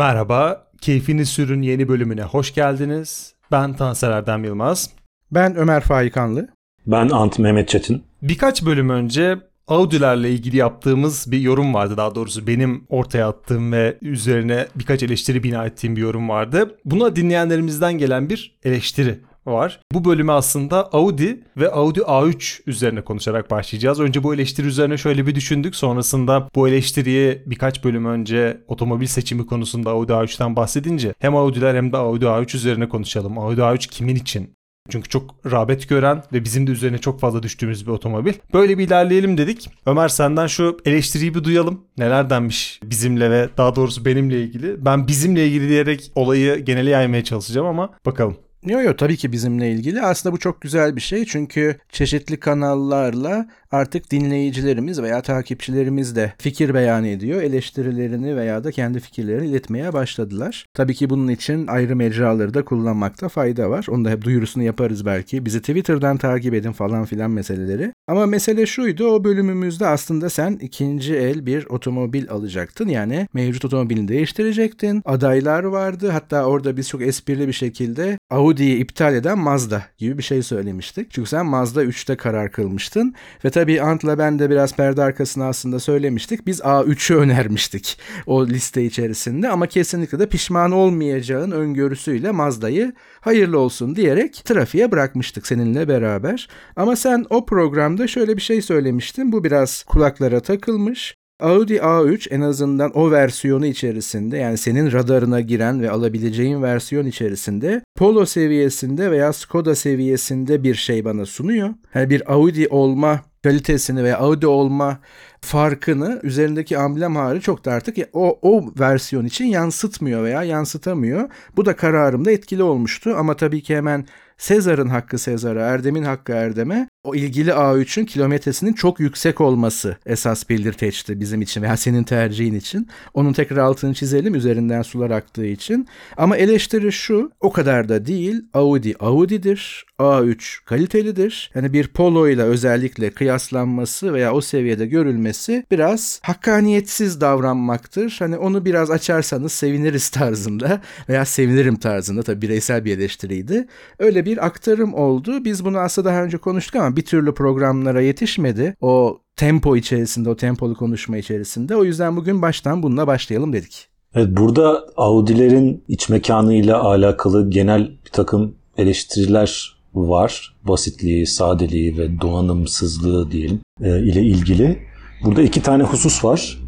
Merhaba, Keyfini Sürün yeni bölümüne hoş geldiniz. Ben Tanser Erdem Yılmaz. Ben Ömer Faikanlı. Ben Ant Mehmet Çetin. Birkaç bölüm önce Audi'lerle ilgili yaptığımız bir yorum vardı. Daha doğrusu benim ortaya attığım ve üzerine birkaç eleştiri bina ettiğim bir yorum vardı. Buna dinleyenlerimizden gelen bir eleştiri var. Bu bölümü aslında Audi ve Audi A3 üzerine konuşarak başlayacağız. Önce bu eleştiri üzerine şöyle bir düşündük. Sonrasında bu eleştiriyi birkaç bölüm önce otomobil seçimi konusunda Audi A3'ten bahsedince hem Audi'ler hem de Audi A3 üzerine konuşalım. Audi A3 kimin için? Çünkü çok rağbet gören ve bizim de üzerine çok fazla düştüğümüz bir otomobil. Böyle bir ilerleyelim dedik. Ömer senden şu eleştiriyi bir duyalım. Neler denmiş bizimle ve daha doğrusu benimle ilgili. Ben bizimle ilgili diyerek olayı genele yaymaya çalışacağım ama bakalım. Yok yok tabii ki bizimle ilgili. Aslında bu çok güzel bir şey çünkü çeşitli kanallarla artık dinleyicilerimiz veya takipçilerimiz de fikir beyan ediyor. Eleştirilerini veya da kendi fikirlerini iletmeye başladılar. Tabii ki bunun için ayrı mecraları da kullanmakta fayda var. Onu da hep duyurusunu yaparız belki. Bizi Twitter'dan takip edin falan filan meseleleri. Ama mesele şuydu o bölümümüzde aslında sen ikinci el bir otomobil alacaktın. Yani mevcut otomobilini değiştirecektin. Adaylar vardı. Hatta orada biz çok esprili bir şekilde Audi'yi iptal eden Mazda gibi bir şey söylemiştik. Çünkü sen Mazda 3'te karar kılmıştın. Ve tabii Ant'la ben de biraz perde arkasına aslında söylemiştik. Biz A3'ü önermiştik o liste içerisinde. Ama kesinlikle de pişman olmayacağın öngörüsüyle Mazda'yı hayırlı olsun diyerek trafiğe bırakmıştık seninle beraber. Ama sen o programda şöyle bir şey söylemiştin. Bu biraz kulaklara takılmış. Audi A3 en azından o versiyonu içerisinde yani senin radarına giren ve alabileceğin versiyon içerisinde Polo seviyesinde veya Skoda seviyesinde bir şey bana sunuyor. Yani bir Audi olma kalitesini veya Audi olma farkını üzerindeki amblem hariç çok da artık o, o versiyon için yansıtmıyor veya yansıtamıyor. Bu da kararımda etkili olmuştu ama tabii ki hemen Sezar'ın hakkı Sezar'a, Erdem'in hakkı Erdem'e o ilgili A3'ün kilometresinin çok yüksek olması esas belirteçti bizim için veya senin tercihin için. Onun tekrar altını çizelim üzerinden sular aktığı için. Ama eleştiri şu o kadar da değil. Audi Audi'dir. A3 kalitelidir. Yani bir Polo ile özellikle kıyaslanması veya o seviyede görülmesi biraz hakkaniyetsiz davranmaktır. Hani onu biraz açarsanız seviniriz tarzında veya sevinirim tarzında tabii bireysel bir eleştiriydi. Öyle bir aktarım oldu. Biz bunu aslında daha önce konuştuk ama bir türlü programlara yetişmedi. O tempo içerisinde, o tempolu konuşma içerisinde. O yüzden bugün baştan bununla başlayalım dedik. Evet burada Audi'lerin iç mekanıyla alakalı genel bir takım eleştiriler var. Basitliği, sadeliği ve donanımsızlığı diyelim e, ile ilgili. Burada iki tane husus var.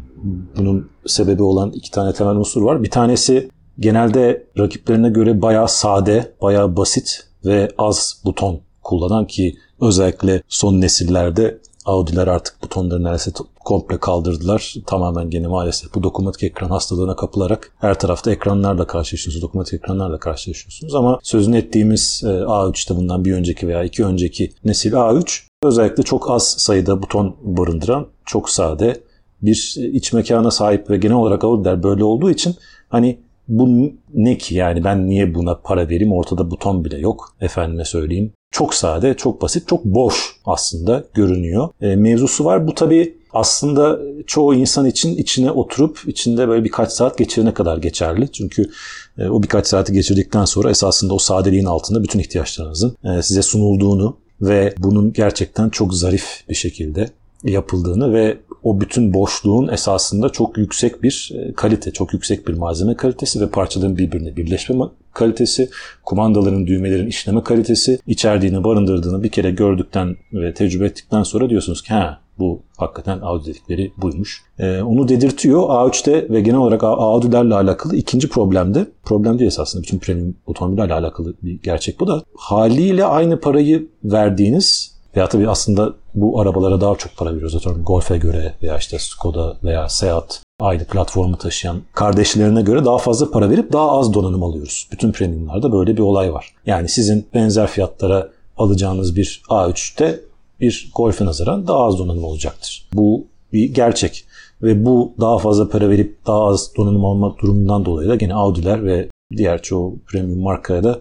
Bunun sebebi olan iki tane temel unsur var. Bir tanesi genelde rakiplerine göre bayağı sade, bayağı basit ve az buton kullanan ki özellikle son nesillerde Audi'ler artık butonları neredeyse komple kaldırdılar. Tamamen gene maalesef bu dokunmatik ekran hastalığına kapılarak her tarafta ekranlarla karşılaşıyorsunuz. Dokunmatik ekranlarla karşılaşıyorsunuz. Ama sözünü ettiğimiz e, A3'te bundan bir önceki veya iki önceki nesil A3 özellikle çok az sayıda buton barındıran çok sade bir iç mekana sahip ve genel olarak Audi'ler böyle olduğu için hani bu ne ki yani ben niye buna para vereyim ortada buton bile yok efendime söyleyeyim. Çok sade, çok basit, çok boş aslında görünüyor. E, mevzusu var. Bu tabii aslında çoğu insan için içine oturup içinde böyle birkaç saat geçirene kadar geçerli. Çünkü e, o birkaç saati geçirdikten sonra esasında o sadeliğin altında bütün ihtiyaçlarınızın e, size sunulduğunu ve bunun gerçekten çok zarif bir şekilde yapıldığını ve o bütün boşluğun esasında çok yüksek bir e, kalite, çok yüksek bir malzeme kalitesi ve parçaların birbirine birleşme kalitesi, kumandaların, düğmelerin işleme kalitesi, içerdiğini, barındırdığını bir kere gördükten ve tecrübe ettikten sonra diyorsunuz ki ha bu hakikaten Audi dedikleri buymuş. Ee, onu dedirtiyor. A3'te ve genel olarak Audi'lerle alakalı ikinci problemde, problem değil esasında bütün premium otomobillerle alakalı bir gerçek bu da haliyle aynı parayı verdiğiniz veya tabii aslında bu arabalara daha çok para veriyoruz. Atıyorum Golf'e göre veya işte Skoda veya Seat aynı platformu taşıyan kardeşlerine göre daha fazla para verip daha az donanım alıyoruz. Bütün premiumlarda böyle bir olay var. Yani sizin benzer fiyatlara alacağınız bir A3'te bir Golf'e nazaran daha az donanım olacaktır. Bu bir gerçek. Ve bu daha fazla para verip daha az donanım almak durumundan dolayı da gene Audi'ler ve diğer çoğu premium markaya da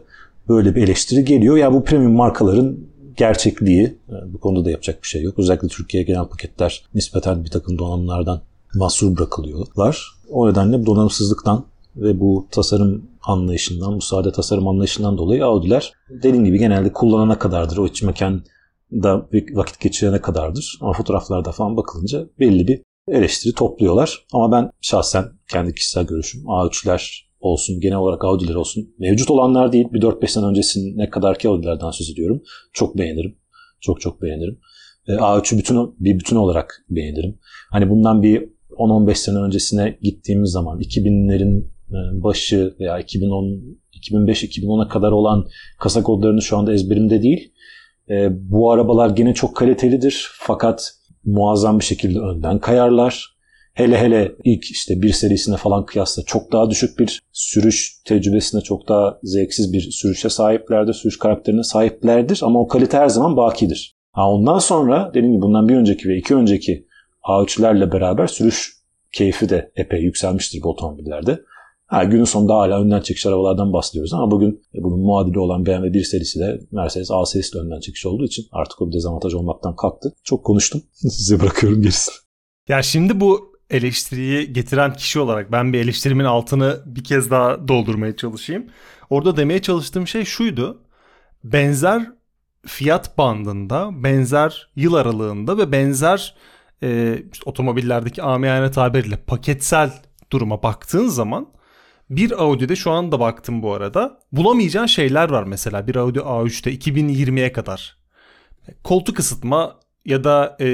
böyle bir eleştiri geliyor. Ya yani bu premium markaların gerçekliği, bu konuda da yapacak bir şey yok. Özellikle Türkiye genel paketler nispeten bir takım donanımlardan mahsur bırakılıyorlar. O nedenle donanımsızlıktan ve bu tasarım anlayışından, bu sade tasarım anlayışından dolayı Audi'ler dediğim gibi genelde kullanana kadardır. O iç mekanda vakit geçirene kadardır. Ama fotoğraflarda falan bakılınca belli bir eleştiri topluyorlar. Ama ben şahsen kendi kişisel görüşüm A3'ler olsun, genel olarak Audi'ler olsun. Mevcut olanlar değil, bir 4-5 sene öncesine kadar ki Audi'lerden söz ediyorum. Çok beğenirim. Çok çok beğenirim. E, A3'ü bütün, bir bütün olarak beğenirim. Hani bundan bir 10-15 sene öncesine gittiğimiz zaman 2000'lerin e, başı veya 2010 2005-2010'a kadar olan kasa kodlarını şu anda ezberimde değil. E, bu arabalar gene çok kalitelidir fakat muazzam bir şekilde önden kayarlar. Hele hele ilk işte bir serisine falan kıyasla çok daha düşük bir sürüş tecrübesine çok daha zevksiz bir sürüşe sahiplerdir. Sürüş karakterine sahiplerdir ama o kalite her zaman bakidir. Ha ondan sonra dediğim gibi bundan bir önceki ve iki önceki A3'lerle beraber sürüş keyfi de epey yükselmiştir bu otomobillerde. Ha, günün sonunda hala önden çekiş arabalardan bahsediyoruz ama bugün bunun muadili olan BMW 1 serisi de Mercedes A serisi de önden çekiş olduğu için artık o bir dezavantaj olmaktan kalktı. Çok konuştum. Size bırakıyorum gerisini. Ya şimdi bu eleştiriyi getiren kişi olarak ben bir eleştirimin altını bir kez daha doldurmaya çalışayım. Orada demeye çalıştığım şey şuydu. Benzer fiyat bandında, benzer yıl aralığında ve benzer e, işte otomobillerdeki amiyane tabiriyle paketsel duruma baktığın zaman bir Audi'de şu anda baktım bu arada bulamayacağın şeyler var mesela bir Audi A3'te 2020'ye kadar. Koltuk ısıtma ya da e,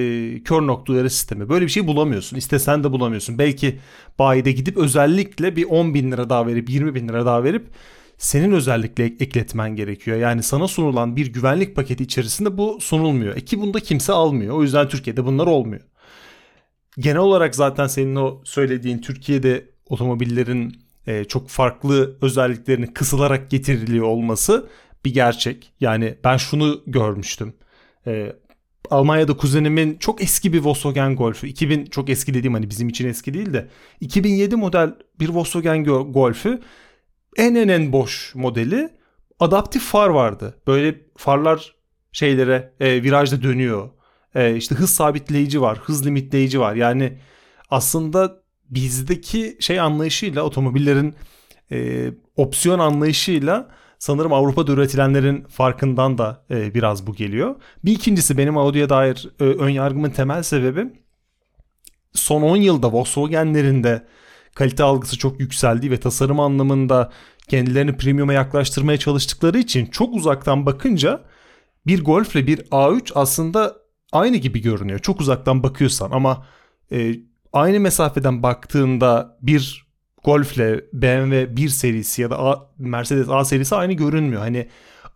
kör noktaları sistemi böyle bir şey bulamıyorsun. İstesen de bulamıyorsun. Belki bayide gidip özellikle bir 10 bin lira daha verip 20 bin lira daha verip senin özellikle ekletmen gerekiyor. Yani sana sunulan bir güvenlik paketi içerisinde bu sunulmuyor. E ki bunda kimse almıyor. O yüzden Türkiye'de bunlar olmuyor. Genel olarak zaten senin o söylediğin Türkiye'de otomobillerin e, çok farklı özelliklerini kısılarak getiriliyor olması bir gerçek. Yani ben şunu görmüştüm. E, Almanya'da kuzenimin çok eski bir Volkswagen Golf'ü. 2000 çok eski dediğim hani bizim için eski değil de 2007 model bir Volkswagen Golf'ü en en en boş modeli adaptif far vardı. Böyle farlar şeylere e, virajda dönüyor. E, işte hız sabitleyici var, hız limitleyici var. Yani aslında bizdeki şey anlayışıyla otomobillerin e, opsiyon anlayışıyla sanırım Avrupa'da üretilenlerin farkından da e, biraz bu geliyor. Bir ikincisi benim Audi'ye dair e, ön yargımın temel sebebi son 10 yılda Volkswagen'lerin de kalite algısı çok yükseldi ve tasarım anlamında kendilerini premium'a yaklaştırmaya çalıştıkları için çok uzaktan bakınca bir Golf ile bir A3 aslında aynı gibi görünüyor. Çok uzaktan bakıyorsan ama e, aynı mesafeden baktığında bir Golf ile BMW 1 serisi ya da A, Mercedes A serisi aynı görünmüyor. Hani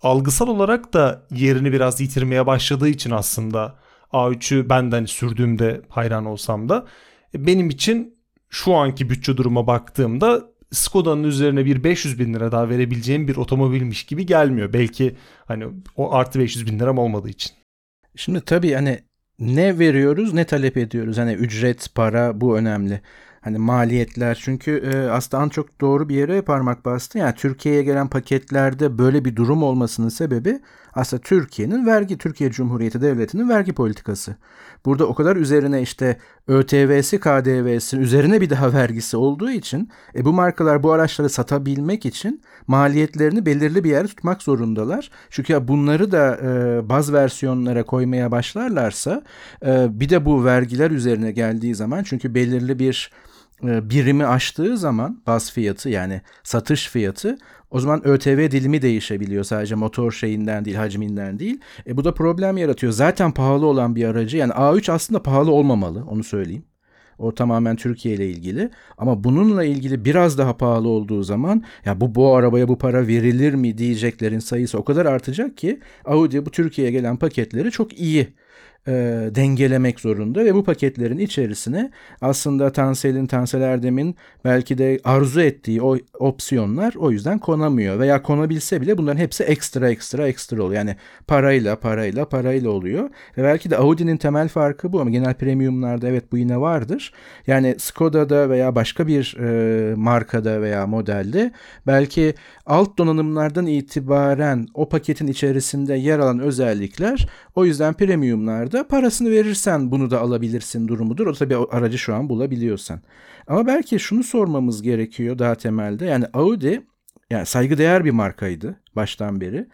algısal olarak da yerini biraz yitirmeye başladığı için aslında A3'ü ben de hani sürdüğümde hayran olsam da e, benim için şu anki bütçe duruma baktığımda Skoda'nın üzerine bir 500 bin lira daha verebileceğim bir otomobilmiş gibi gelmiyor. Belki hani o artı 500 bin liram olmadığı için. Şimdi tabii hani ne veriyoruz ne talep ediyoruz. Hani ücret, para bu önemli. Hani maliyetler çünkü e, aslında çok doğru bir yere parmak bastı. Yani Türkiye'ye gelen paketlerde böyle bir durum olmasının sebebi aslında Türkiye'nin vergi, Türkiye Cumhuriyeti Devleti'nin vergi politikası. Burada o kadar üzerine işte ÖTV'si, KDV'si, üzerine bir daha vergisi olduğu için e, bu markalar bu araçları satabilmek için maliyetlerini belirli bir yere tutmak zorundalar. Çünkü bunları da e, baz versiyonlara koymaya başlarlarsa e, bir de bu vergiler üzerine geldiği zaman çünkü belirli bir birimi aştığı zaman baz fiyatı yani satış fiyatı o zaman ÖTV dilimi değişebiliyor sadece motor şeyinden değil hacminden değil. E, bu da problem yaratıyor. Zaten pahalı olan bir aracı yani A3 aslında pahalı olmamalı onu söyleyeyim. O tamamen Türkiye ile ilgili. Ama bununla ilgili biraz daha pahalı olduğu zaman ya bu bu arabaya bu para verilir mi diyeceklerin sayısı o kadar artacak ki Audi bu Türkiye'ye gelen paketleri çok iyi e, dengelemek zorunda ve bu paketlerin içerisine aslında Tansel'in, Tansel Erdem'in belki de arzu ettiği o opsiyonlar o yüzden konamıyor veya konabilse bile bunların hepsi ekstra ekstra ekstra oluyor. Yani parayla parayla parayla oluyor ve belki de Audi'nin temel farkı bu ama genel premiumlarda evet bu yine vardır. Yani Skoda'da veya başka bir e, markada veya modelde belki alt donanımlardan itibaren o paketin içerisinde yer alan özellikler o yüzden premiumlarda orada. Parasını verirsen bunu da alabilirsin durumudur. O tabii aracı şu an bulabiliyorsan. Ama belki şunu sormamız gerekiyor daha temelde. Yani Audi yani saygıdeğer bir markaydı baştan beri.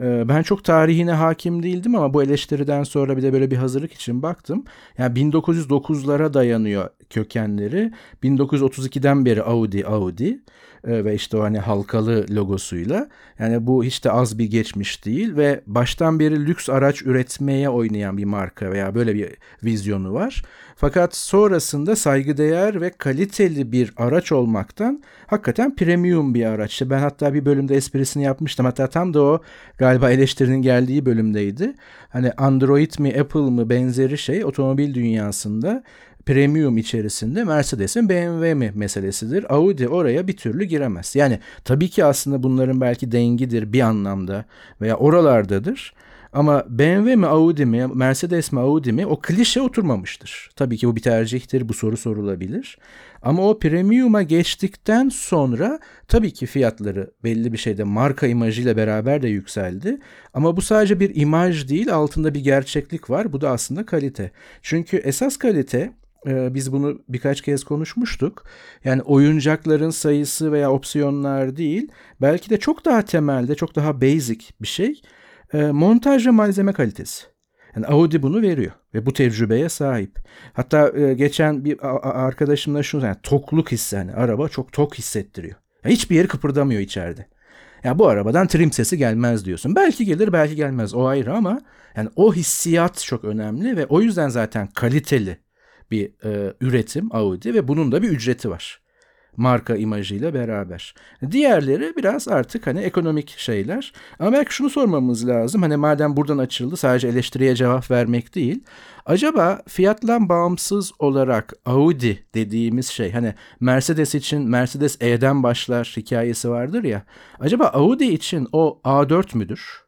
Ee, ben çok tarihine hakim değildim ama bu eleştiriden sonra bir de böyle bir hazırlık için baktım. Yani 1909'lara dayanıyor kökenleri. 1932'den beri Audi Audi ee, ve işte o hani halkalı logosuyla. Yani bu hiç de az bir geçmiş değil ve baştan beri lüks araç üretmeye oynayan bir marka veya böyle bir vizyonu var. Fakat sonrasında saygıdeğer ve kaliteli bir araç olmaktan hakikaten premium bir araç. İşte ben hatta bir bölümde esprisini yapmıştım. Hatta tam da o galiba eleştirinin geldiği bölümdeydi. Hani Android mi Apple mı benzeri şey otomobil dünyasında premium içerisinde Mercedes mi BMW mi meselesidir. Audi oraya bir türlü giremez. Yani tabii ki aslında bunların belki dengidir bir anlamda veya oralardadır. Ama BMW mi Audi mi Mercedes mi Audi mi o klişe oturmamıştır. Tabii ki bu bir tercihtir bu soru sorulabilir. Ama o premium'a geçtikten sonra tabii ki fiyatları belli bir şeyde marka imajıyla beraber de yükseldi. Ama bu sadece bir imaj değil altında bir gerçeklik var. Bu da aslında kalite. Çünkü esas kalite ee, biz bunu birkaç kez konuşmuştuk. Yani oyuncakların sayısı veya opsiyonlar değil, belki de çok daha temelde, çok daha basic bir şey. Ee, montaj ve malzeme kalitesi. Yani Audi bunu veriyor ve bu tecrübeye sahip. Hatta e, geçen bir arkadaşımla şunu yani tokluk hissi hani araba çok tok hissettiriyor. Yani hiçbir yeri kıpırdamıyor içeride. Ya bu arabadan trim sesi gelmez diyorsun. Belki gelir belki gelmez o ayrı ama yani o hissiyat çok önemli ve o yüzden zaten kaliteli bir e, üretim Audi ve bunun da bir ücreti var. Marka imajıyla beraber. Diğerleri biraz artık hani ekonomik şeyler. Ama belki şunu sormamız lazım. Hani madem buradan açıldı sadece eleştiriye cevap vermek değil. Acaba fiyatlan bağımsız olarak Audi dediğimiz şey hani Mercedes için Mercedes E'den başlar hikayesi vardır ya. Acaba Audi için o A4 müdür?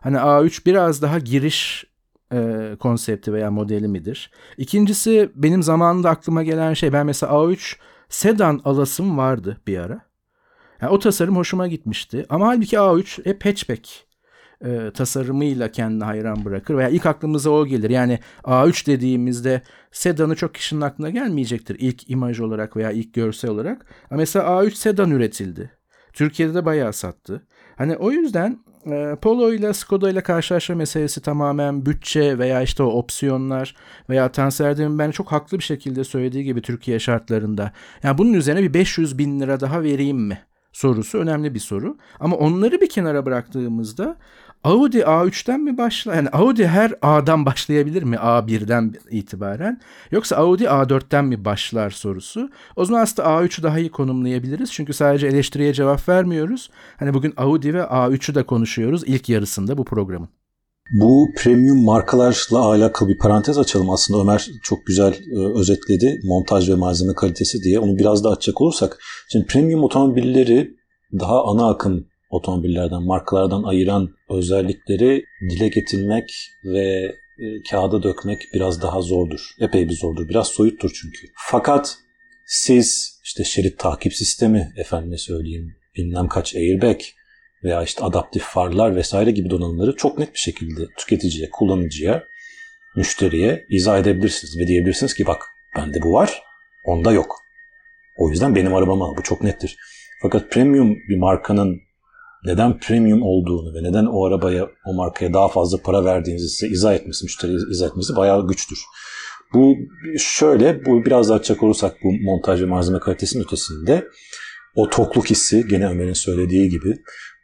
Hani A3 biraz daha giriş e, konsepti veya modeli midir? İkincisi benim zamanında aklıma gelen şey ben mesela A3 sedan alasım vardı bir ara. Yani o tasarım hoşuma gitmişti. Ama halbuki A3 hep hatchback e, tasarımıyla kendini hayran bırakır. Veya ilk aklımıza o gelir. Yani A3 dediğimizde sedanı çok kişinin aklına gelmeyecektir. ilk imaj olarak veya ilk görsel olarak. Ama mesela A3 sedan üretildi. Türkiye'de de bayağı sattı. Hani o yüzden Polo ile Skoda ile karşılaşma meselesi tamamen bütçe veya işte o opsiyonlar veya Tanser'demin ben çok haklı bir şekilde söylediği gibi Türkiye şartlarında. Yani bunun üzerine bir 500 bin lira daha vereyim mi? sorusu önemli bir soru. Ama onları bir kenara bıraktığımızda Audi A3'ten mi başlar? Yani Audi her A'dan başlayabilir mi A1'den itibaren? Yoksa Audi A4'ten mi başlar sorusu. O zaman aslında A3'ü daha iyi konumlayabiliriz. Çünkü sadece eleştiriye cevap vermiyoruz. Hani bugün Audi ve A3'ü de konuşuyoruz ilk yarısında bu programın. Bu premium markalarla alakalı bir parantez açalım. Aslında Ömer çok güzel e, özetledi montaj ve malzeme kalitesi diye. Onu biraz daha açacak olursak. Şimdi premium otomobilleri daha ana akım otomobillerden, markalardan ayıran özellikleri dile getirmek ve e, kağıda dökmek biraz daha zordur. Epey bir zordur. Biraz soyuttur çünkü. Fakat siz işte şerit takip sistemi, efendime söyleyeyim, bilmem kaç airbag veya işte adaptif farlar vesaire gibi donanımları çok net bir şekilde tüketiciye, kullanıcıya, müşteriye izah edebilirsiniz ve diyebilirsiniz ki bak bende bu var, onda yok. O yüzden benim arabam al. Bu çok nettir. Fakat premium bir markanın neden premium olduğunu ve neden o arabaya, o markaya daha fazla para verdiğinizi size izah etmesi, müşteriye izah etmesi bayağı güçtür. Bu şöyle, bu biraz daha açacak olursak bu montaj ve malzeme kalitesinin ötesinde o tokluk hissi, gene Ömer'in söylediği gibi.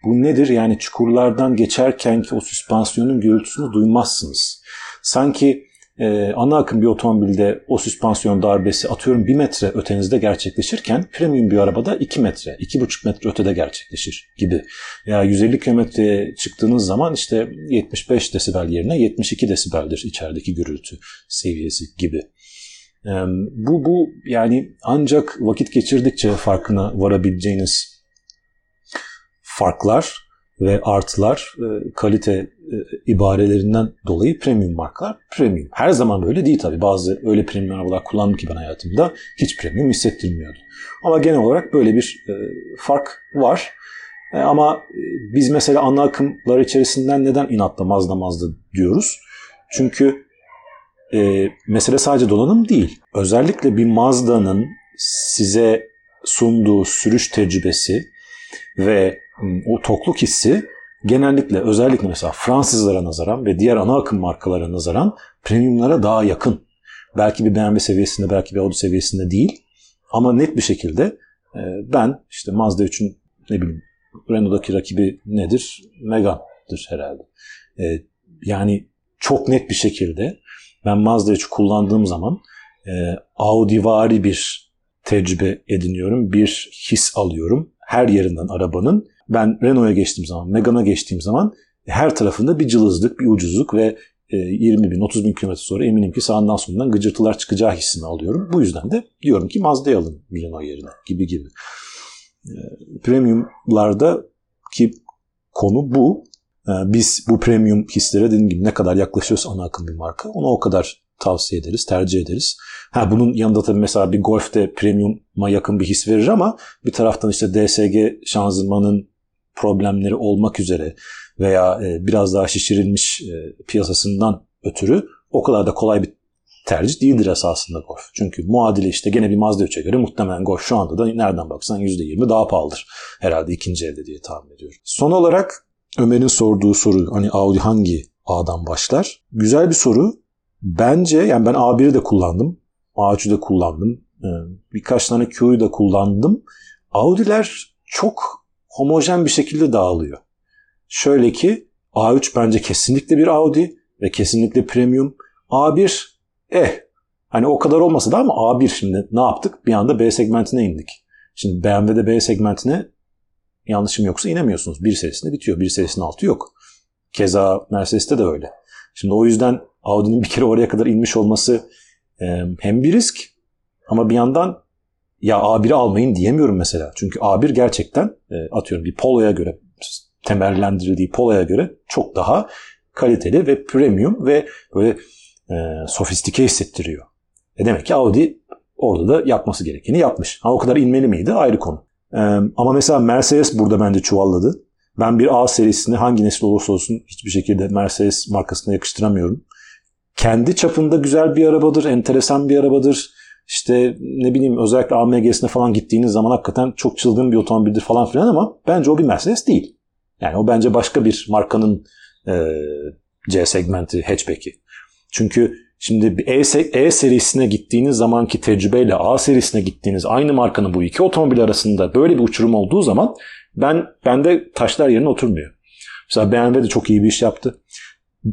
Bu nedir? Yani çukurlardan geçerken ki o süspansiyonun gürültüsünü duymazsınız. Sanki e, ana akım bir otomobilde o süspansiyon darbesi atıyorum bir metre ötenizde gerçekleşirken premium bir arabada 2 metre, iki buçuk metre ötede gerçekleşir gibi. Ya yani 150 kilometreye çıktığınız zaman işte 75 desibel yerine 72 desibeldir içerideki gürültü seviyesi gibi. E, bu, bu yani ancak vakit geçirdikçe farkına varabileceğiniz farklar ve artılar e, kalite e, ibarelerinden dolayı premium markalar premium. Her zaman böyle değil tabii. Bazı öyle premium arabalar kullandım ki ben hayatımda hiç premium hissettirmiyordu. Ama genel olarak böyle bir e, fark var. Ama biz mesela ana akımlar içerisinden neden inatla mazda mazda diyoruz? Çünkü e, mesele sadece donanım değil. Özellikle bir Mazda'nın size sunduğu sürüş tecrübesi ve o tokluk hissi genellikle özellikle mesela Fransızlara nazaran ve diğer ana akım markalara nazaran premiumlara daha yakın. Belki bir BMW seviyesinde belki bir Audi seviyesinde değil ama net bir şekilde ben işte Mazda 3'ün ne bileyim Renault'daki rakibi nedir? Megane'dır herhalde. Yani çok net bir şekilde ben Mazda 3'ü kullandığım zaman e, Audi'vari bir tecrübe ediniyorum. Bir his alıyorum. Her yerinden arabanın. Ben Renault'a geçtiğim zaman, Megane'a geçtiğim zaman her tarafında bir cılızlık, bir ucuzluk ve 20 e, bin, 30 bin kilometre sonra eminim ki sağından solundan gıcırtılar çıkacağı hissini alıyorum. Bu yüzden de diyorum ki Mazda'yı alın Renault yerine gibi gibi. E, premiumlarda ki konu bu. E, biz bu premium hislere dediğim gibi ne kadar yaklaşıyorsa ana akım bir marka ona o kadar tavsiye ederiz, tercih ederiz. Ha bunun yanında tabii mesela bir Golf de premium'a yakın bir his verir ama bir taraftan işte DSG şanzımanın problemleri olmak üzere veya e, biraz daha şişirilmiş e, piyasasından ötürü o kadar da kolay bir tercih değildir esasında Golf. Çünkü muadili işte gene bir Mazda 3'e göre muhtemelen Golf şu anda da nereden baksan %20 daha pahalıdır. Herhalde ikinci elde diye tahmin ediyorum. Son olarak Ömer'in sorduğu soru hani Audi hangi A'dan başlar? Güzel bir soru. Bence yani ben A1'i de kullandım. A3'ü de kullandım. Ee, birkaç tane Q'yu da kullandım. Audi'ler çok homojen bir şekilde dağılıyor. Şöyle ki A3 bence kesinlikle bir Audi ve kesinlikle premium. A1 eh hani o kadar olmasa da ama A1 şimdi ne yaptık? Bir anda B segmentine indik. Şimdi BMW'de B segmentine yanlışım yoksa inemiyorsunuz. Bir serisinde bitiyor. Bir serisinin altı yok. Keza Mercedes'te de öyle. Şimdi o yüzden Audi'nin bir kere oraya kadar inmiş olması e, hem bir risk ama bir yandan ya A1'i almayın diyemiyorum mesela. Çünkü A1 gerçekten e, atıyorum bir Polo'ya göre temellendirildiği Polo'ya göre çok daha kaliteli ve premium ve böyle e, sofistike hissettiriyor. E demek ki Audi orada da yapması gerekeni yapmış. Ha o kadar inmeli miydi ayrı konu. E, ama mesela Mercedes burada bence çuvalladı. Ben bir A serisini hangi nesil olursa olsun hiçbir şekilde Mercedes markasına yakıştıramıyorum. Kendi çapında güzel bir arabadır, enteresan bir arabadır. İşte ne bileyim özellikle AMG'sine falan gittiğiniz zaman hakikaten çok çılgın bir otomobildir falan filan ama bence o bir Mercedes değil. Yani o bence başka bir markanın e, C segmenti hatchback'i. Çünkü şimdi bir e, e serisine gittiğiniz zamanki tecrübeyle A serisine gittiğiniz aynı markanın bu iki otomobil arasında böyle bir uçurum olduğu zaman ben bende taşlar yerine oturmuyor. Mesela BMW de çok iyi bir iş yaptı.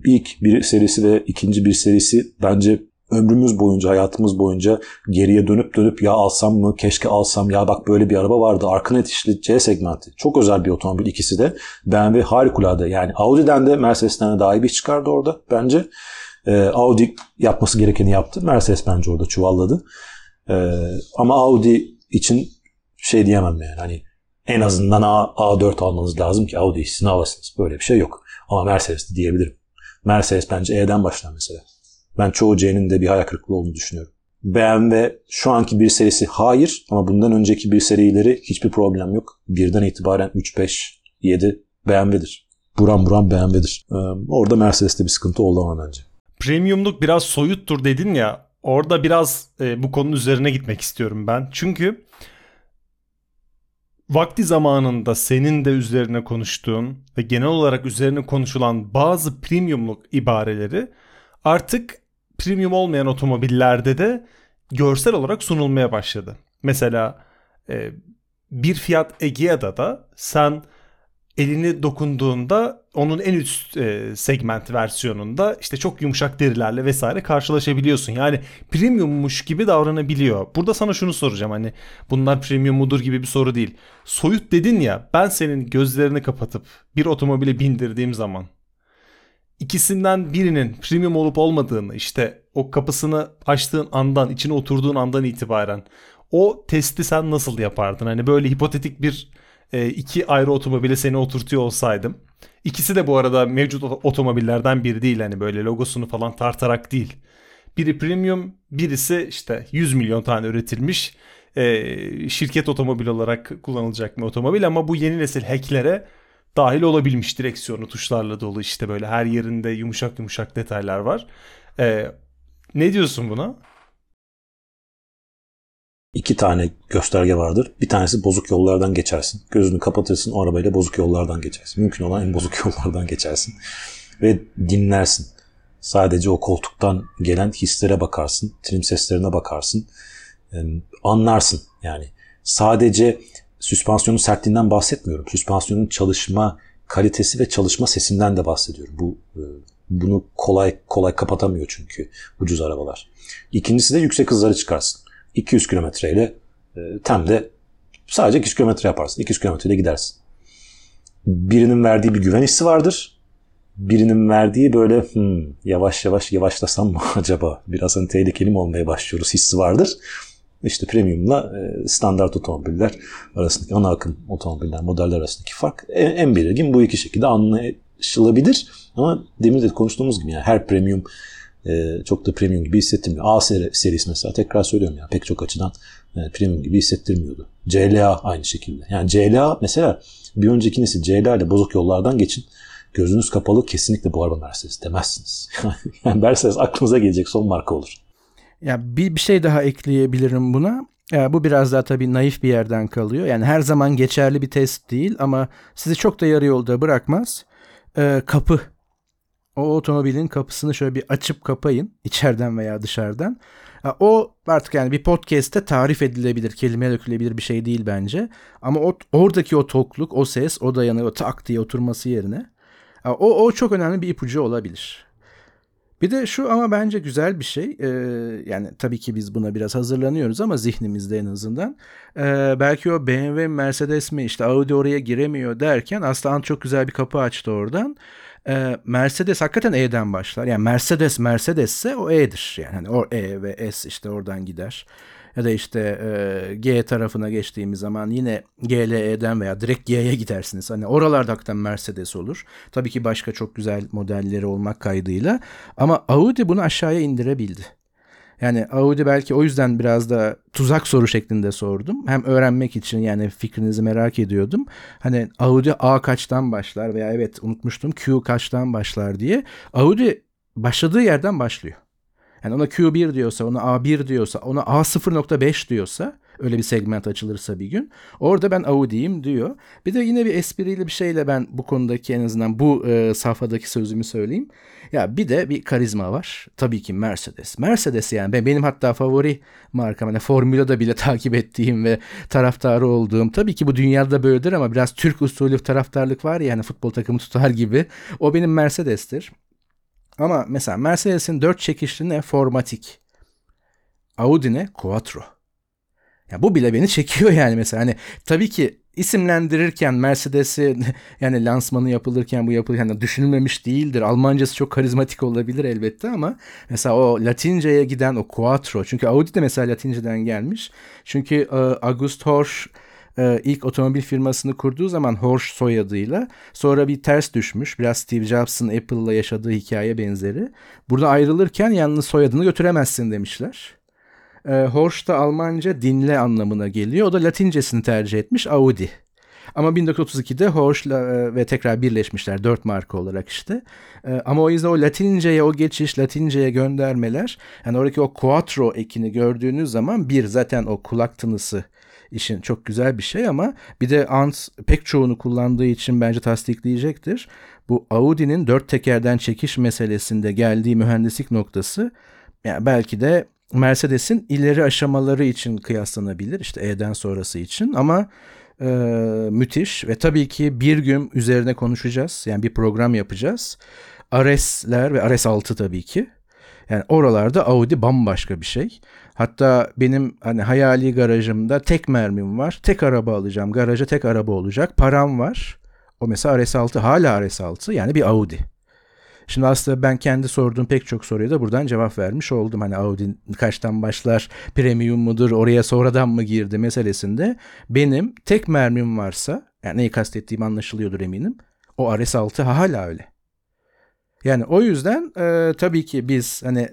İlk bir serisi ve ikinci bir serisi bence ömrümüz boyunca, hayatımız boyunca geriye dönüp dönüp ya alsam mı, keşke alsam, ya bak böyle bir araba vardı. Arkın itişli C segmenti. Çok özel bir otomobil ikisi de. BMW harikulade. Yani Audi'den de Mercedes'ten de daha iyi bir çıkardı orada bence. Ee, Audi yapması gerekeni yaptı. Mercedes bence orada çuvalladı. Ee, ama Audi için şey diyemem yani. Hani en azından A, A4 almanız lazım ki Audi hissini alasınız. Böyle bir şey yok. Ama Mercedes diyebilirim. Mercedes bence E'den başlar mesela. Ben çoğu C'nin de bir hayal kırıklığı olduğunu düşünüyorum. BMW şu anki bir serisi hayır ama bundan önceki bir serileri hiçbir problem yok. Birden itibaren 3, 5, 7 BMW'dir. Buram buram BMW'dir. Ee, orada Mercedes'te bir sıkıntı oldu ama bence. Premiumluk biraz soyuttur dedin ya. Orada biraz e, bu konunun üzerine gitmek istiyorum ben. Çünkü vakti zamanında senin de üzerine konuştuğun ve genel olarak üzerine konuşulan bazı premiumluk ibareleri artık premium olmayan otomobillerde de görsel olarak sunulmaya başladı. Mesela bir Fiat Egea'da da sen elini dokunduğunda onun en üst e, segment versiyonunda işte çok yumuşak derilerle vesaire karşılaşabiliyorsun. Yani premiummuş gibi davranabiliyor. Burada sana şunu soracağım hani bunlar premium mudur gibi bir soru değil. Soyut dedin ya ben senin gözlerini kapatıp bir otomobile bindirdiğim zaman ikisinden birinin premium olup olmadığını işte o kapısını açtığın andan içine oturduğun andan itibaren o testi sen nasıl yapardın? Hani böyle hipotetik bir e, iki ayrı otomobile seni oturtuyor olsaydım. İkisi de bu arada mevcut otomobillerden biri değil hani böyle logosunu falan tartarak değil. Biri premium, birisi işte 100 milyon tane üretilmiş e, şirket otomobil olarak kullanılacak bir otomobil ama bu yeni nesil hacklere dahil olabilmiş direksiyonu tuşlarla dolu işte böyle her yerinde yumuşak yumuşak detaylar var. E, Ne diyorsun buna? İki tane gösterge vardır. Bir tanesi bozuk yollardan geçersin. Gözünü kapatırsın o arabayla bozuk yollardan geçersin. Mümkün olan en bozuk yollardan geçersin. Ve dinlersin. Sadece o koltuktan gelen hislere bakarsın. Trim seslerine bakarsın. Anlarsın yani. Sadece süspansiyonun sertliğinden bahsetmiyorum. Süspansiyonun çalışma kalitesi ve çalışma sesinden de bahsediyorum. Bu e, bunu kolay kolay kapatamıyor çünkü ucuz arabalar. İkincisi de yüksek hızları çıkarsın. 200 kilometreyle temde sadece 200 kilometre yaparsın. 200 kilometreyle gidersin. Birinin verdiği bir güven hissi vardır. Birinin verdiği böyle hmm, yavaş yavaş yavaşlasam mı acaba biraz hani tehlikeli mi olmaya başlıyoruz hissi vardır. İşte premiumla e, standart otomobiller arasındaki ana akım otomobiller modeller arasındaki fark en, en belirgin bu iki şekilde anlaşılabilir. Ama demin de konuştuğumuz gibi yani her premium e, çok da premium gibi hissettirmiyor. A seri, serisi mesela tekrar söylüyorum ya pek çok açıdan e, premium gibi hissettirmiyordu. CLA aynı şekilde. Yani CLA mesela bir önceki nesil CLA ile bozuk yollardan geçin. Gözünüz kapalı kesinlikle bu araba Mercedes demezsiniz. yani Mercedes aklınıza gelecek son marka olur. Ya bir, bir şey daha ekleyebilirim buna. Ya bu biraz daha tabii naif bir yerden kalıyor. Yani her zaman geçerli bir test değil ama sizi çok da yarı yolda bırakmaz. Ee, kapı. O otomobilin kapısını şöyle bir açıp kapayın içeriden veya dışarıdan. O artık yani bir podcast'te tarif edilebilir, kelimeye dökülebilir bir şey değil bence. Ama o, oradaki o tokluk, o ses, o dayanı, o tak diye oturması yerine o, o çok önemli bir ipucu olabilir. Bir de şu ama bence güzel bir şey. Ee, yani tabii ki biz buna biraz hazırlanıyoruz ama zihnimizde en azından. Ee, belki o BMW Mercedes mi işte Audi oraya giremiyor derken aslında çok güzel bir kapı açtı oradan. Ee, Mercedes hakikaten E'den başlar. Yani Mercedes Mercedes ise o E'dir. Yani hani o E ve S işte oradan gider ya da işte e, G tarafına geçtiğimiz zaman yine GLE'den veya direkt G'ye gidersiniz. Hani oralarda hakikaten Mercedes olur. Tabii ki başka çok güzel modelleri olmak kaydıyla ama Audi bunu aşağıya indirebildi. Yani Audi belki o yüzden biraz da tuzak soru şeklinde sordum. Hem öğrenmek için yani fikrinizi merak ediyordum. Hani Audi A kaçtan başlar veya evet unutmuştum Q kaçtan başlar diye. Audi başladığı yerden başlıyor. Yani ona Q1 diyorsa, ona A1 diyorsa, ona A0.5 diyorsa öyle bir segment açılırsa bir gün. Orada ben Audi'yim diyor. Bir de yine bir espriyle bir şeyle ben bu konudaki en azından bu e, safhadaki sözümü söyleyeyim. Ya bir de bir karizma var. Tabii ki Mercedes. Mercedes yani ben, benim hatta favori markam. Hani Formula'da bile takip ettiğim ve taraftarı olduğum. Tabii ki bu dünyada böyledir ama biraz Türk usulü taraftarlık var ya hani futbol takımı tutar gibi. O benim Mercedes'tir. Ama mesela Mercedes'in 4 çekişli ne? Formatik. Audi ne? Quattro. Ya bu bile beni çekiyor yani mesela. Hani tabii ki isimlendirirken Mercedes'i yani lansmanı yapılırken bu yapılırken yani düşünülmemiş değildir. Almancası çok karizmatik olabilir elbette ama mesela o Latince'ye giden o Quattro. Çünkü Audi de mesela Latinceden gelmiş. Çünkü e, August Horsch e, ilk otomobil firmasını kurduğu zaman Horsch soyadıyla sonra bir ters düşmüş. Biraz Steve Jobs'ın Apple'la yaşadığı hikaye benzeri. Burada ayrılırken yalnız soyadını götüremezsin demişler. E, Horsch da Almanca dinle anlamına geliyor. O da Latincesini tercih etmiş Audi. Ama 1932'de Horsch'la e, ve tekrar birleşmişler dört marka olarak işte. E, ama o yüzden o Latinceye o geçiş, Latinceye göndermeler yani oradaki o quattro ekini gördüğünüz zaman bir zaten o kulak tınısı işin çok güzel bir şey ama bir de Ant pek çoğunu kullandığı için bence tasdikleyecektir. Bu Audi'nin dört tekerden çekiş meselesinde geldiği mühendislik noktası yani belki de Mercedes'in ileri aşamaları için kıyaslanabilir işte E'den sonrası için ama e, müthiş ve tabii ki bir gün üzerine konuşacağız yani bir program yapacağız. RS'ler ve RS6 tabii ki. Yani oralarda Audi bambaşka bir şey. Hatta benim hani hayali garajımda tek mermim var. Tek araba alacağım. Garaja tek araba olacak. Param var. O mesela RS6 hala RS6 yani bir Audi. Şimdi aslında ben kendi sorduğum pek çok soruya da buradan cevap vermiş oldum. Hani Audi kaçtan başlar, premium mudur, oraya sonradan mı girdi meselesinde. Benim tek mermim varsa, yani neyi kastettiğim anlaşılıyordur eminim. O RS6 hala öyle. Yani o yüzden e, tabii ki biz hani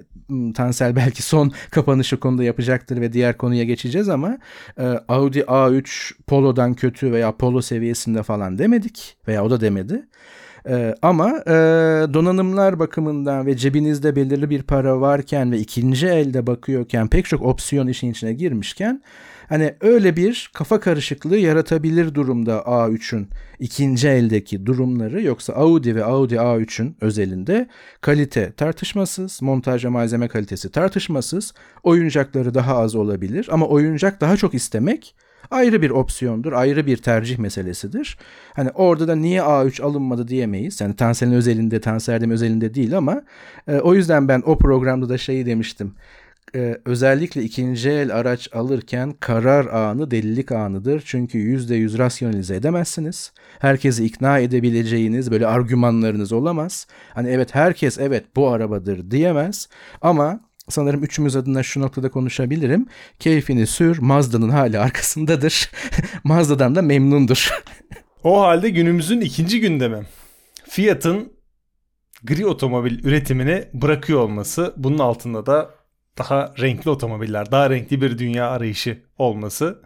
Tansel belki son kapanışı konuda yapacaktır ve diğer konuya geçeceğiz ama e, Audi A3 Polo'dan kötü veya Polo seviyesinde falan demedik veya o da demedi. Ee, ama e, donanımlar bakımından ve cebinizde belirli bir para varken ve ikinci elde bakıyorken pek çok opsiyon işin içine girmişken hani öyle bir kafa karışıklığı yaratabilir durumda A3'ün ikinci eldeki durumları yoksa Audi ve Audi A3'ün özelinde kalite tartışmasız, montaj ve malzeme kalitesi tartışmasız, oyuncakları daha az olabilir. Ama oyuncak daha çok istemek ayrı bir opsiyondur, ayrı bir tercih meselesidir. Hani orada da niye A3 alınmadı diyemeyiz. Yani Tansel'in özelinde, Tanser'dim özelinde değil ama e, o yüzden ben o programda da şeyi demiştim. E, özellikle ikinci el araç alırken karar anı delilik anıdır. Çünkü %100 rasyonalize edemezsiniz. Herkesi ikna edebileceğiniz böyle argümanlarınız olamaz. Hani evet herkes evet bu arabadır diyemez ama sanırım üçümüz adına şu noktada konuşabilirim. Keyfini sür, Mazda'nın hali arkasındadır. Mazda'dan da memnundur. o halde günümüzün ikinci gündemi. Fiat'ın gri otomobil üretimini bırakıyor olması. Bunun altında da daha renkli otomobiller, daha renkli bir dünya arayışı olması.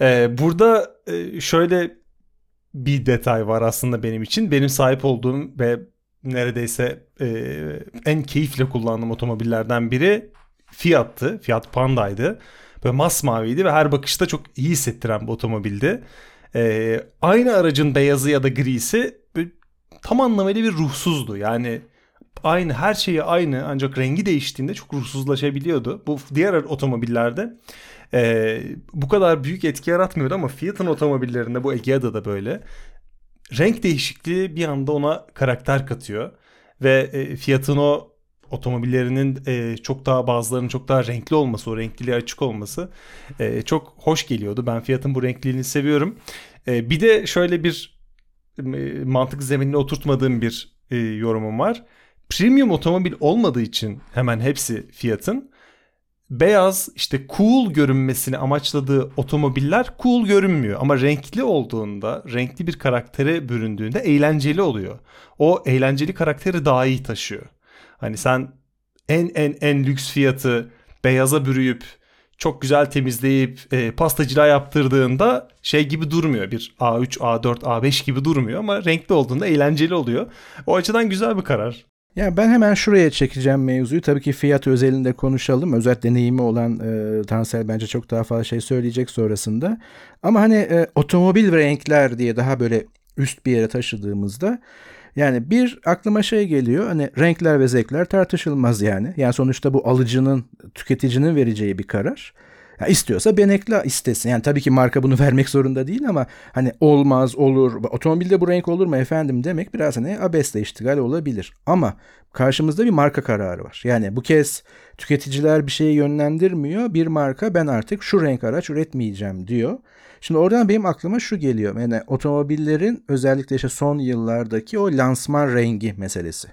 Ee, burada e, şöyle bir detay var aslında benim için. Benim sahip olduğum ve neredeyse e, en keyifle kullandığım otomobillerden biri Fiat'tı. Fiat Panda'ydı. Böyle masmaviydi ve her bakışta çok iyi hissettiren bir otomobildi. E, aynı aracın beyazı ya da grisi tam anlamıyla bir ruhsuzdu. Yani aynı her şeyi aynı ancak rengi değiştiğinde çok ruhsuzlaşabiliyordu. Bu diğer otomobillerde e, bu kadar büyük etki yaratmıyordu ama Fiat'ın otomobillerinde bu Egea'da da böyle renk değişikliği bir anda ona karakter katıyor. Ve e, Fiat'ın o otomobillerinin e, çok daha bazılarının çok daha renkli olması, o renkliliği açık olması e, çok hoş geliyordu. Ben Fiat'ın bu renkliliğini seviyorum. E, bir de şöyle bir mantık zeminine oturtmadığım bir yorumum var. Premium otomobil olmadığı için hemen hepsi Fiat'ın beyaz işte cool görünmesini amaçladığı otomobiller cool görünmüyor. Ama renkli olduğunda, renkli bir karaktere büründüğünde eğlenceli oluyor. O eğlenceli karakteri daha iyi taşıyor. Hani sen en en en lüks fiyatı beyaza bürüyüp çok güzel temizleyip e, pastacılığa yaptırdığında şey gibi durmuyor. Bir A3, A4, A5 gibi durmuyor ama renkli olduğunda eğlenceli oluyor. O açıdan güzel bir karar. Ya ben hemen şuraya çekeceğim mevzuyu. Tabii ki fiyat özelinde konuşalım. Özel deneyimi olan e, Tansel bence çok daha fazla şey söyleyecek sonrasında. Ama hani e, otomobil renkler diye daha böyle üst bir yere taşıdığımızda yani bir aklıma şey geliyor hani renkler ve zevkler tartışılmaz yani. Yani sonuçta bu alıcının, tüketicinin vereceği bir karar. Ya istiyorsa benekle istesin. Yani tabii ki marka bunu vermek zorunda değil ama hani olmaz olur. Otomobilde bu renk olur mu efendim demek biraz hani abesle iştigal olabilir. Ama karşımızda bir marka kararı var. Yani bu kez tüketiciler bir şeyi yönlendirmiyor. Bir marka ben artık şu renk araç üretmeyeceğim diyor. Şimdi oradan benim aklıma şu geliyor. Yani otomobillerin özellikle işte son yıllardaki o lansman rengi meselesi.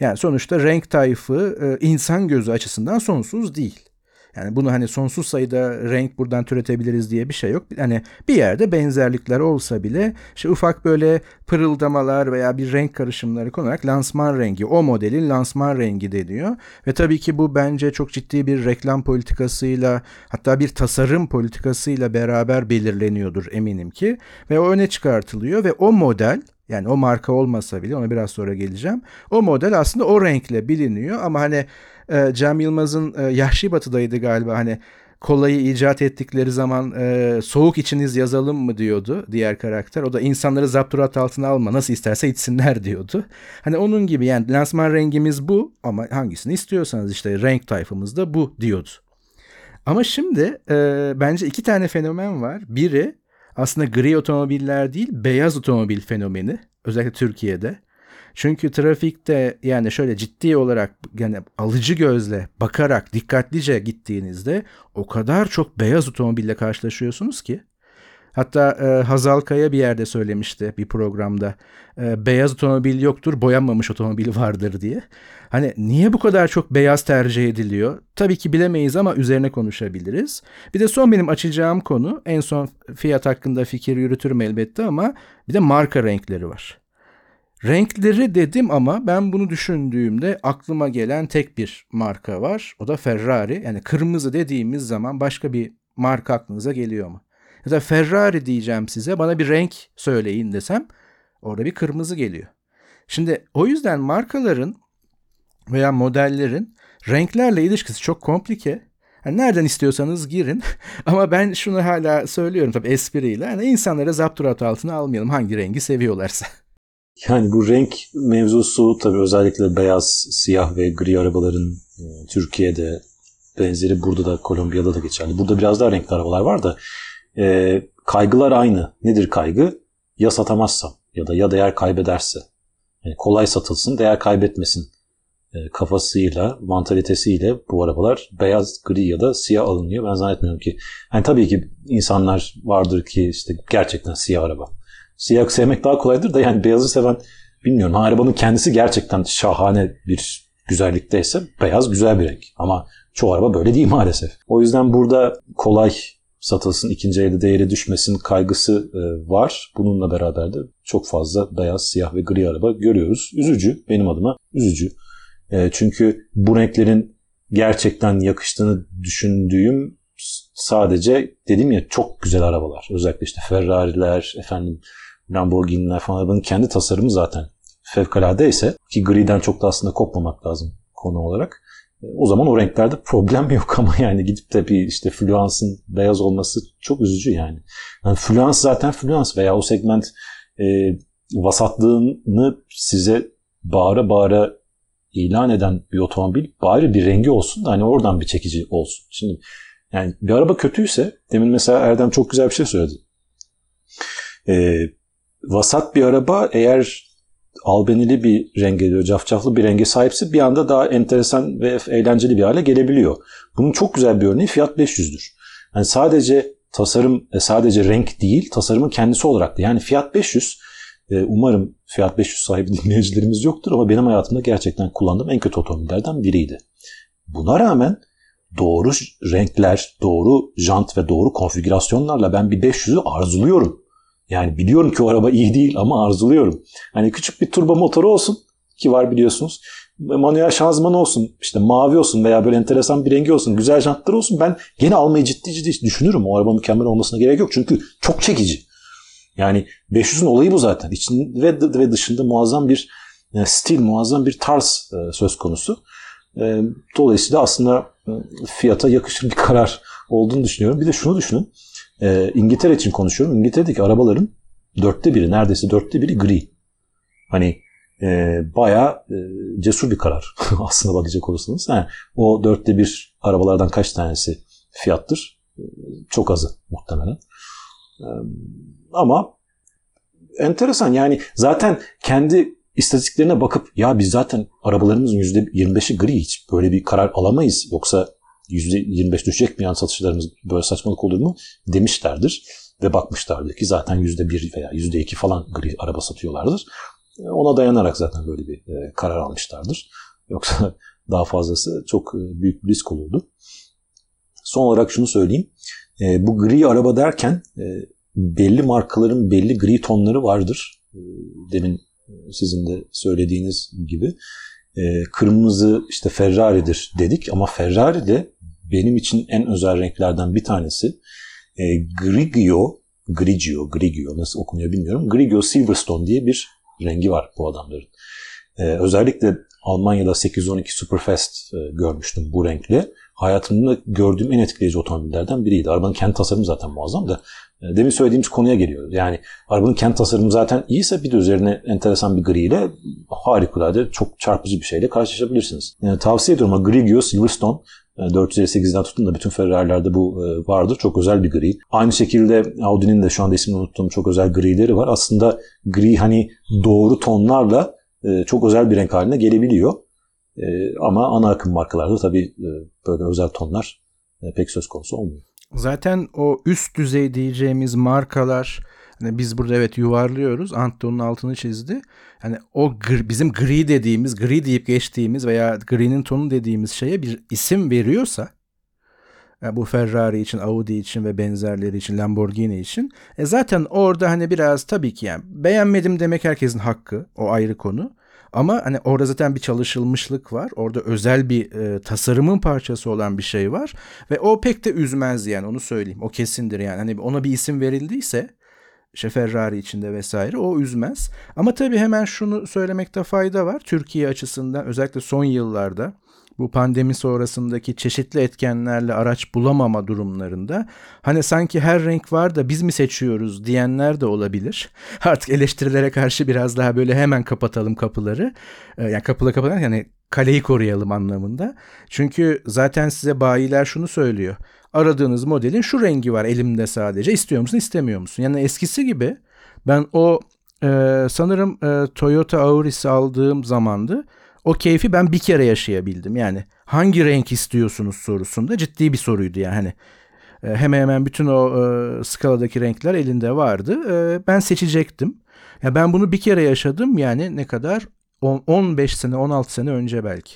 Yani sonuçta renk tayfı e, insan gözü açısından sonsuz değil. Yani bunu hani sonsuz sayıda renk buradan türetebiliriz diye bir şey yok. Hani bir yerde benzerlikler olsa bile işte ufak böyle pırıldamalar veya bir renk karışımları konarak lansman rengi, o modelin lansman rengi deniyor. Ve tabii ki bu bence çok ciddi bir reklam politikasıyla hatta bir tasarım politikasıyla beraber belirleniyordur eminim ki. Ve o öne çıkartılıyor ve o model yani o marka olmasa bile ona biraz sonra geleceğim. O model aslında o renkle biliniyor ama hani e, Cem Yılmaz'ın e, Yahşi Batı'daydı galiba hani kolayı icat ettikleri zaman e, soğuk içiniz yazalım mı diyordu diğer karakter. O da insanları zapturat altına alma nasıl isterse içsinler diyordu. Hani onun gibi yani lansman rengimiz bu ama hangisini istiyorsanız işte renk tayfımız da bu diyordu. Ama şimdi e, bence iki tane fenomen var. Biri aslında gri otomobiller değil beyaz otomobil fenomeni özellikle Türkiye'de. Çünkü trafikte yani şöyle ciddi olarak yani alıcı gözle bakarak dikkatlice gittiğinizde o kadar çok beyaz otomobille karşılaşıyorsunuz ki. Hatta e, Hazal Kaya bir yerde söylemişti bir programda. E, beyaz otomobil yoktur, boyanmamış otomobil vardır diye. Hani niye bu kadar çok beyaz tercih ediliyor? Tabii ki bilemeyiz ama üzerine konuşabiliriz. Bir de son benim açacağım konu en son fiyat hakkında fikir yürütürüm elbette ama bir de marka renkleri var. Renkleri dedim ama ben bunu düşündüğümde aklıma gelen tek bir marka var. O da Ferrari. Yani kırmızı dediğimiz zaman başka bir marka aklınıza geliyor mu? Ya da Ferrari diyeceğim size bana bir renk söyleyin desem Orada bir kırmızı geliyor. Şimdi o yüzden markaların veya modellerin renklerle ilişkisi çok komplike. Yani nereden istiyorsanız girin. Ama ben şunu hala söylüyorum tabii espriyle. Yani insanlara zapturat altına almayalım hangi rengi seviyorlarsa. Yani bu renk mevzusu tabii özellikle beyaz, siyah ve gri arabaların e, Türkiye'de benzeri burada da Kolombiya'da da geçerli. Burada biraz daha renkli arabalar var da e, kaygılar aynı. Nedir kaygı? Ya satamazsam ya da ya değer kaybederse. Yani kolay satılsın, değer kaybetmesin e, kafasıyla, mantalitesiyle bu arabalar beyaz, gri ya da siyah alınıyor. Ben zannetmiyorum ki. Yani tabii ki insanlar vardır ki işte gerçekten siyah araba. Siyah sevmek daha kolaydır da yani beyazı seven bilmiyorum. Arabanın kendisi gerçekten şahane bir güzellikteyse beyaz güzel bir renk. Ama çoğu araba böyle değil maalesef. O yüzden burada kolay satılsın, ikinci elde değeri düşmesin kaygısı e, var. Bununla beraber de çok fazla beyaz, siyah ve gri araba görüyoruz. Üzücü benim adıma üzücü. E, çünkü bu renklerin gerçekten yakıştığını düşündüğüm sadece dedim ya çok güzel arabalar. Özellikle işte Ferrari'ler, efendim Lamborghini'ler falan arabanın kendi tasarımı zaten fevkalade ise ki griden çok da aslında kopmamak lazım konu olarak. E, o zaman o renklerde problem yok ama yani gidip de bir işte fluansın beyaz olması çok üzücü yani. yani fluans zaten fluans veya o segment e, vasatlığını size bağıra bağıra ilan eden bir otomobil bari bir rengi olsun da hani oradan bir çekici olsun. Şimdi yani bir araba kötüyse demin mesela Erdem çok güzel bir şey söyledi. Ee, vasat bir araba eğer albenili bir renge diyor, cafcaflı bir renge sahipse bir anda daha enteresan ve eğlenceli bir hale gelebiliyor. Bunun çok güzel bir örneği Fiat 500'dür. Yani sadece tasarım, e, sadece renk değil, tasarımın kendisi olarak da. Yani Fiat 500 e, umarım Fiat 500 sahibi dinleyicilerimiz yoktur ama benim hayatımda gerçekten kullandığım en kötü otomobillerden biriydi. Buna rağmen doğru renkler, doğru jant ve doğru konfigürasyonlarla ben bir 500'ü arzuluyorum. Yani biliyorum ki o araba iyi değil ama arzuluyorum. Hani küçük bir turbo motoru olsun ki var biliyorsunuz. Manuel şanzıman olsun, işte mavi olsun veya böyle enteresan bir rengi olsun, güzel jantlar olsun. Ben gene almayı ciddi ciddi düşünürüm. O araba mükemmel olmasına gerek yok. Çünkü çok çekici. Yani 500'ün olayı bu zaten. İçinde ve dışında muazzam bir yani stil, muazzam bir tarz e, söz konusu. E, dolayısıyla aslında e, fiyata yakışır bir karar olduğunu düşünüyorum. Bir de şunu düşünün. İngiltere için konuşuyorum. İngiltere'deki arabaların dörtte biri, neredeyse dörtte biri gri. Hani e, bayağı e, cesur bir karar aslında bakacak olursanız. Yani, o dörtte bir arabalardan kaç tanesi fiyattır? Çok azı muhtemelen. E, ama enteresan yani zaten kendi istatistiklerine bakıp ya biz zaten arabalarımızın %25'i gri hiç böyle bir karar alamayız yoksa %25 düşecek mi yan satışlarımız böyle saçmalık olur mu demişlerdir ve bakmışlardır ki zaten %1 veya %2 falan gri araba satıyorlardır. E, ona dayanarak zaten böyle bir e, karar almışlardır. Yoksa daha fazlası çok e, büyük bir risk olurdu. Son olarak şunu söyleyeyim. Bu gri araba derken belli markaların belli gri tonları vardır. Demin sizin de söylediğiniz gibi. Ee, kırmızı işte Ferrari'dir dedik ama Ferrari de benim için en özel renklerden bir tanesi. E, Grigio, Grigio, Grigio nasıl okunuyor bilmiyorum. Grigio Silverstone diye bir rengi var bu adamların. E, özellikle Almanya'da 812 Superfest e, görmüştüm bu renkle. Hayatımda gördüğüm en etkileyici otomobillerden biriydi. Arabanın kendi tasarımı zaten muazzam da e, demin söylediğimiz konuya geliyor. Yani arabanın kent tasarımı zaten iyiyse bir de üzerine enteresan bir gri ile harikulade çok çarpıcı bir şeyle karşılaşabilirsiniz. Yani tavsiye ediyorum ama Grigio Silverstone 458'den e, tutun da bütün Ferrari'lerde bu e, vardır. Çok özel bir gri. Aynı şekilde Audi'nin de şu anda ismini unuttuğum çok özel grileri var. Aslında gri hani doğru tonlarla çok özel bir renk haline gelebiliyor. Ama ana akım markalarda tabii böyle özel tonlar pek söz konusu olmuyor. Zaten o üst düzey diyeceğimiz markalar hani biz burada evet yuvarlıyoruz. Anton'un altını çizdi. Hani o gri, bizim gri dediğimiz, gri deyip geçtiğimiz veya gri'nin tonu dediğimiz şeye bir isim veriyorsa yani bu Ferrari için, Audi için ve benzerleri için, Lamborghini için. E zaten orada hani biraz tabii ki yani beğenmedim demek herkesin hakkı. O ayrı konu. Ama hani orada zaten bir çalışılmışlık var. Orada özel bir e, tasarımın parçası olan bir şey var. Ve o pek de üzmez yani onu söyleyeyim. O kesindir yani. Hani ona bir isim verildiyse işte Ferrari içinde vesaire o üzmez. Ama tabii hemen şunu söylemekte fayda var. Türkiye açısından özellikle son yıllarda bu pandemi sonrasındaki çeşitli etkenlerle araç bulamama durumlarında hani sanki her renk var da biz mi seçiyoruz diyenler de olabilir. Artık eleştirilere karşı biraz daha böyle hemen kapatalım kapıları. Ee, yani kapıla kapatalım yani kaleyi koruyalım anlamında. Çünkü zaten size bayiler şunu söylüyor. Aradığınız modelin şu rengi var elimde sadece. İstiyor musun istemiyor musun? Yani eskisi gibi ben o e, sanırım e, Toyota Auris'i aldığım zamandı o keyfi ben bir kere yaşayabildim. Yani hangi renk istiyorsunuz sorusunda ciddi bir soruydu yani. Hani e, hemen hemen bütün o e, skaladaki renkler elinde vardı. E, ben seçecektim. Ya ben bunu bir kere yaşadım yani ne kadar 10, 15 sene 16 sene önce belki.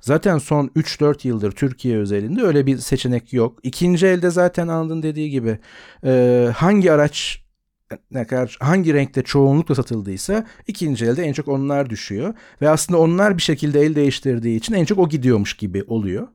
Zaten son 3-4 yıldır Türkiye özelinde öyle bir seçenek yok. İkinci elde zaten Anıl'ın dediği gibi e, hangi araç ne kadar hangi renkte çoğunlukla satıldıysa ikinci elde en çok onlar düşüyor. Ve aslında onlar bir şekilde el değiştirdiği için en çok o gidiyormuş gibi oluyor.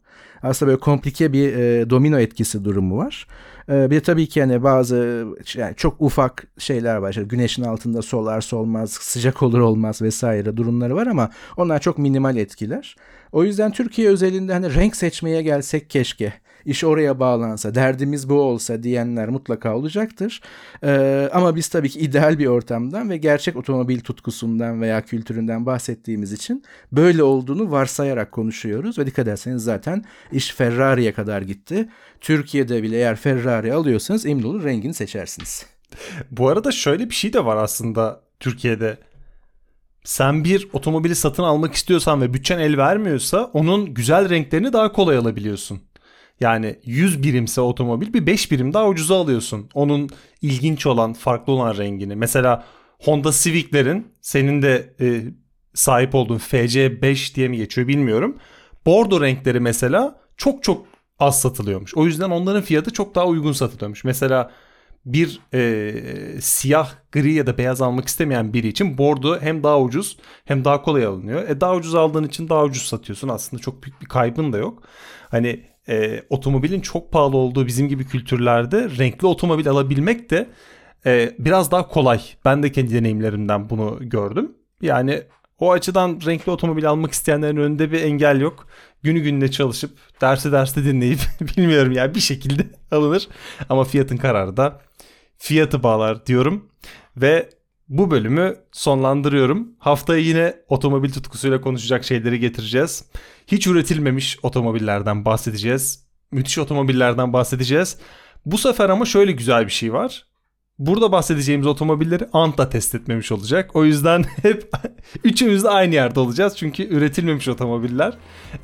Aslında böyle komplike bir e, domino etkisi durumu var. E, bir de tabii ki hani bazı yani çok ufak şeyler var. İşte güneşin altında solar solmaz, sıcak olur olmaz vesaire durumları var ama onlar çok minimal etkiler. O yüzden Türkiye özelinde hani renk seçmeye gelsek keşke iş oraya bağlansa, derdimiz bu olsa diyenler mutlaka olacaktır. Ee, ama biz tabii ki ideal bir ortamdan ve gerçek otomobil tutkusundan veya kültüründen bahsettiğimiz için böyle olduğunu varsayarak konuşuyoruz ve dikkat ederseniz zaten iş Ferrari'ye kadar gitti. Türkiye'de bile eğer Ferrari alıyorsanız emin olun rengini seçersiniz. Bu arada şöyle bir şey de var aslında Türkiye'de. Sen bir otomobili satın almak istiyorsan ve bütçen el vermiyorsa onun güzel renklerini daha kolay alabiliyorsun. Yani 100 birimse otomobil bir 5 birim daha ucuza alıyorsun. Onun ilginç olan, farklı olan rengini. Mesela Honda Civic'lerin senin de e, sahip olduğun FC5 diye mi geçiyor bilmiyorum. Bordo renkleri mesela çok çok az satılıyormuş. O yüzden onların fiyatı çok daha uygun satılıyormuş. Mesela bir e, siyah, gri ya da beyaz almak istemeyen biri için bordo hem daha ucuz hem daha kolay alınıyor. E daha ucuz aldığın için daha ucuz satıyorsun. Aslında çok büyük bir kaybın da yok. Hani e, otomobilin çok pahalı olduğu bizim gibi kültürlerde renkli otomobil alabilmek de e, biraz daha kolay. Ben de kendi deneyimlerimden bunu gördüm. Yani o açıdan renkli otomobil almak isteyenlerin önünde bir engel yok. Günü gününe çalışıp dersi derste dinleyip bilmiyorum ya bir şekilde alınır. Ama fiyatın kararı da fiyatı bağlar diyorum. Ve bu bölümü sonlandırıyorum. Haftaya yine otomobil tutkusuyla konuşacak şeyleri getireceğiz. Hiç üretilmemiş otomobillerden bahsedeceğiz. Müthiş otomobillerden bahsedeceğiz. Bu sefer ama şöyle güzel bir şey var. Burada bahsedeceğimiz otomobilleri Anta test etmemiş olacak. O yüzden hep üçümüz de aynı yerde olacağız. Çünkü üretilmemiş otomobiller.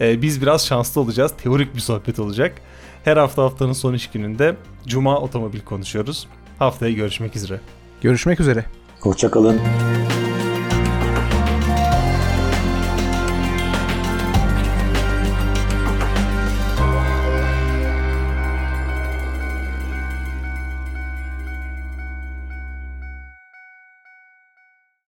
Ee, biz biraz şanslı olacağız. Teorik bir sohbet olacak. Her hafta haftanın son iş gününde Cuma otomobil konuşuyoruz. Haftaya görüşmek üzere. Görüşmek üzere. Hoşçakalın.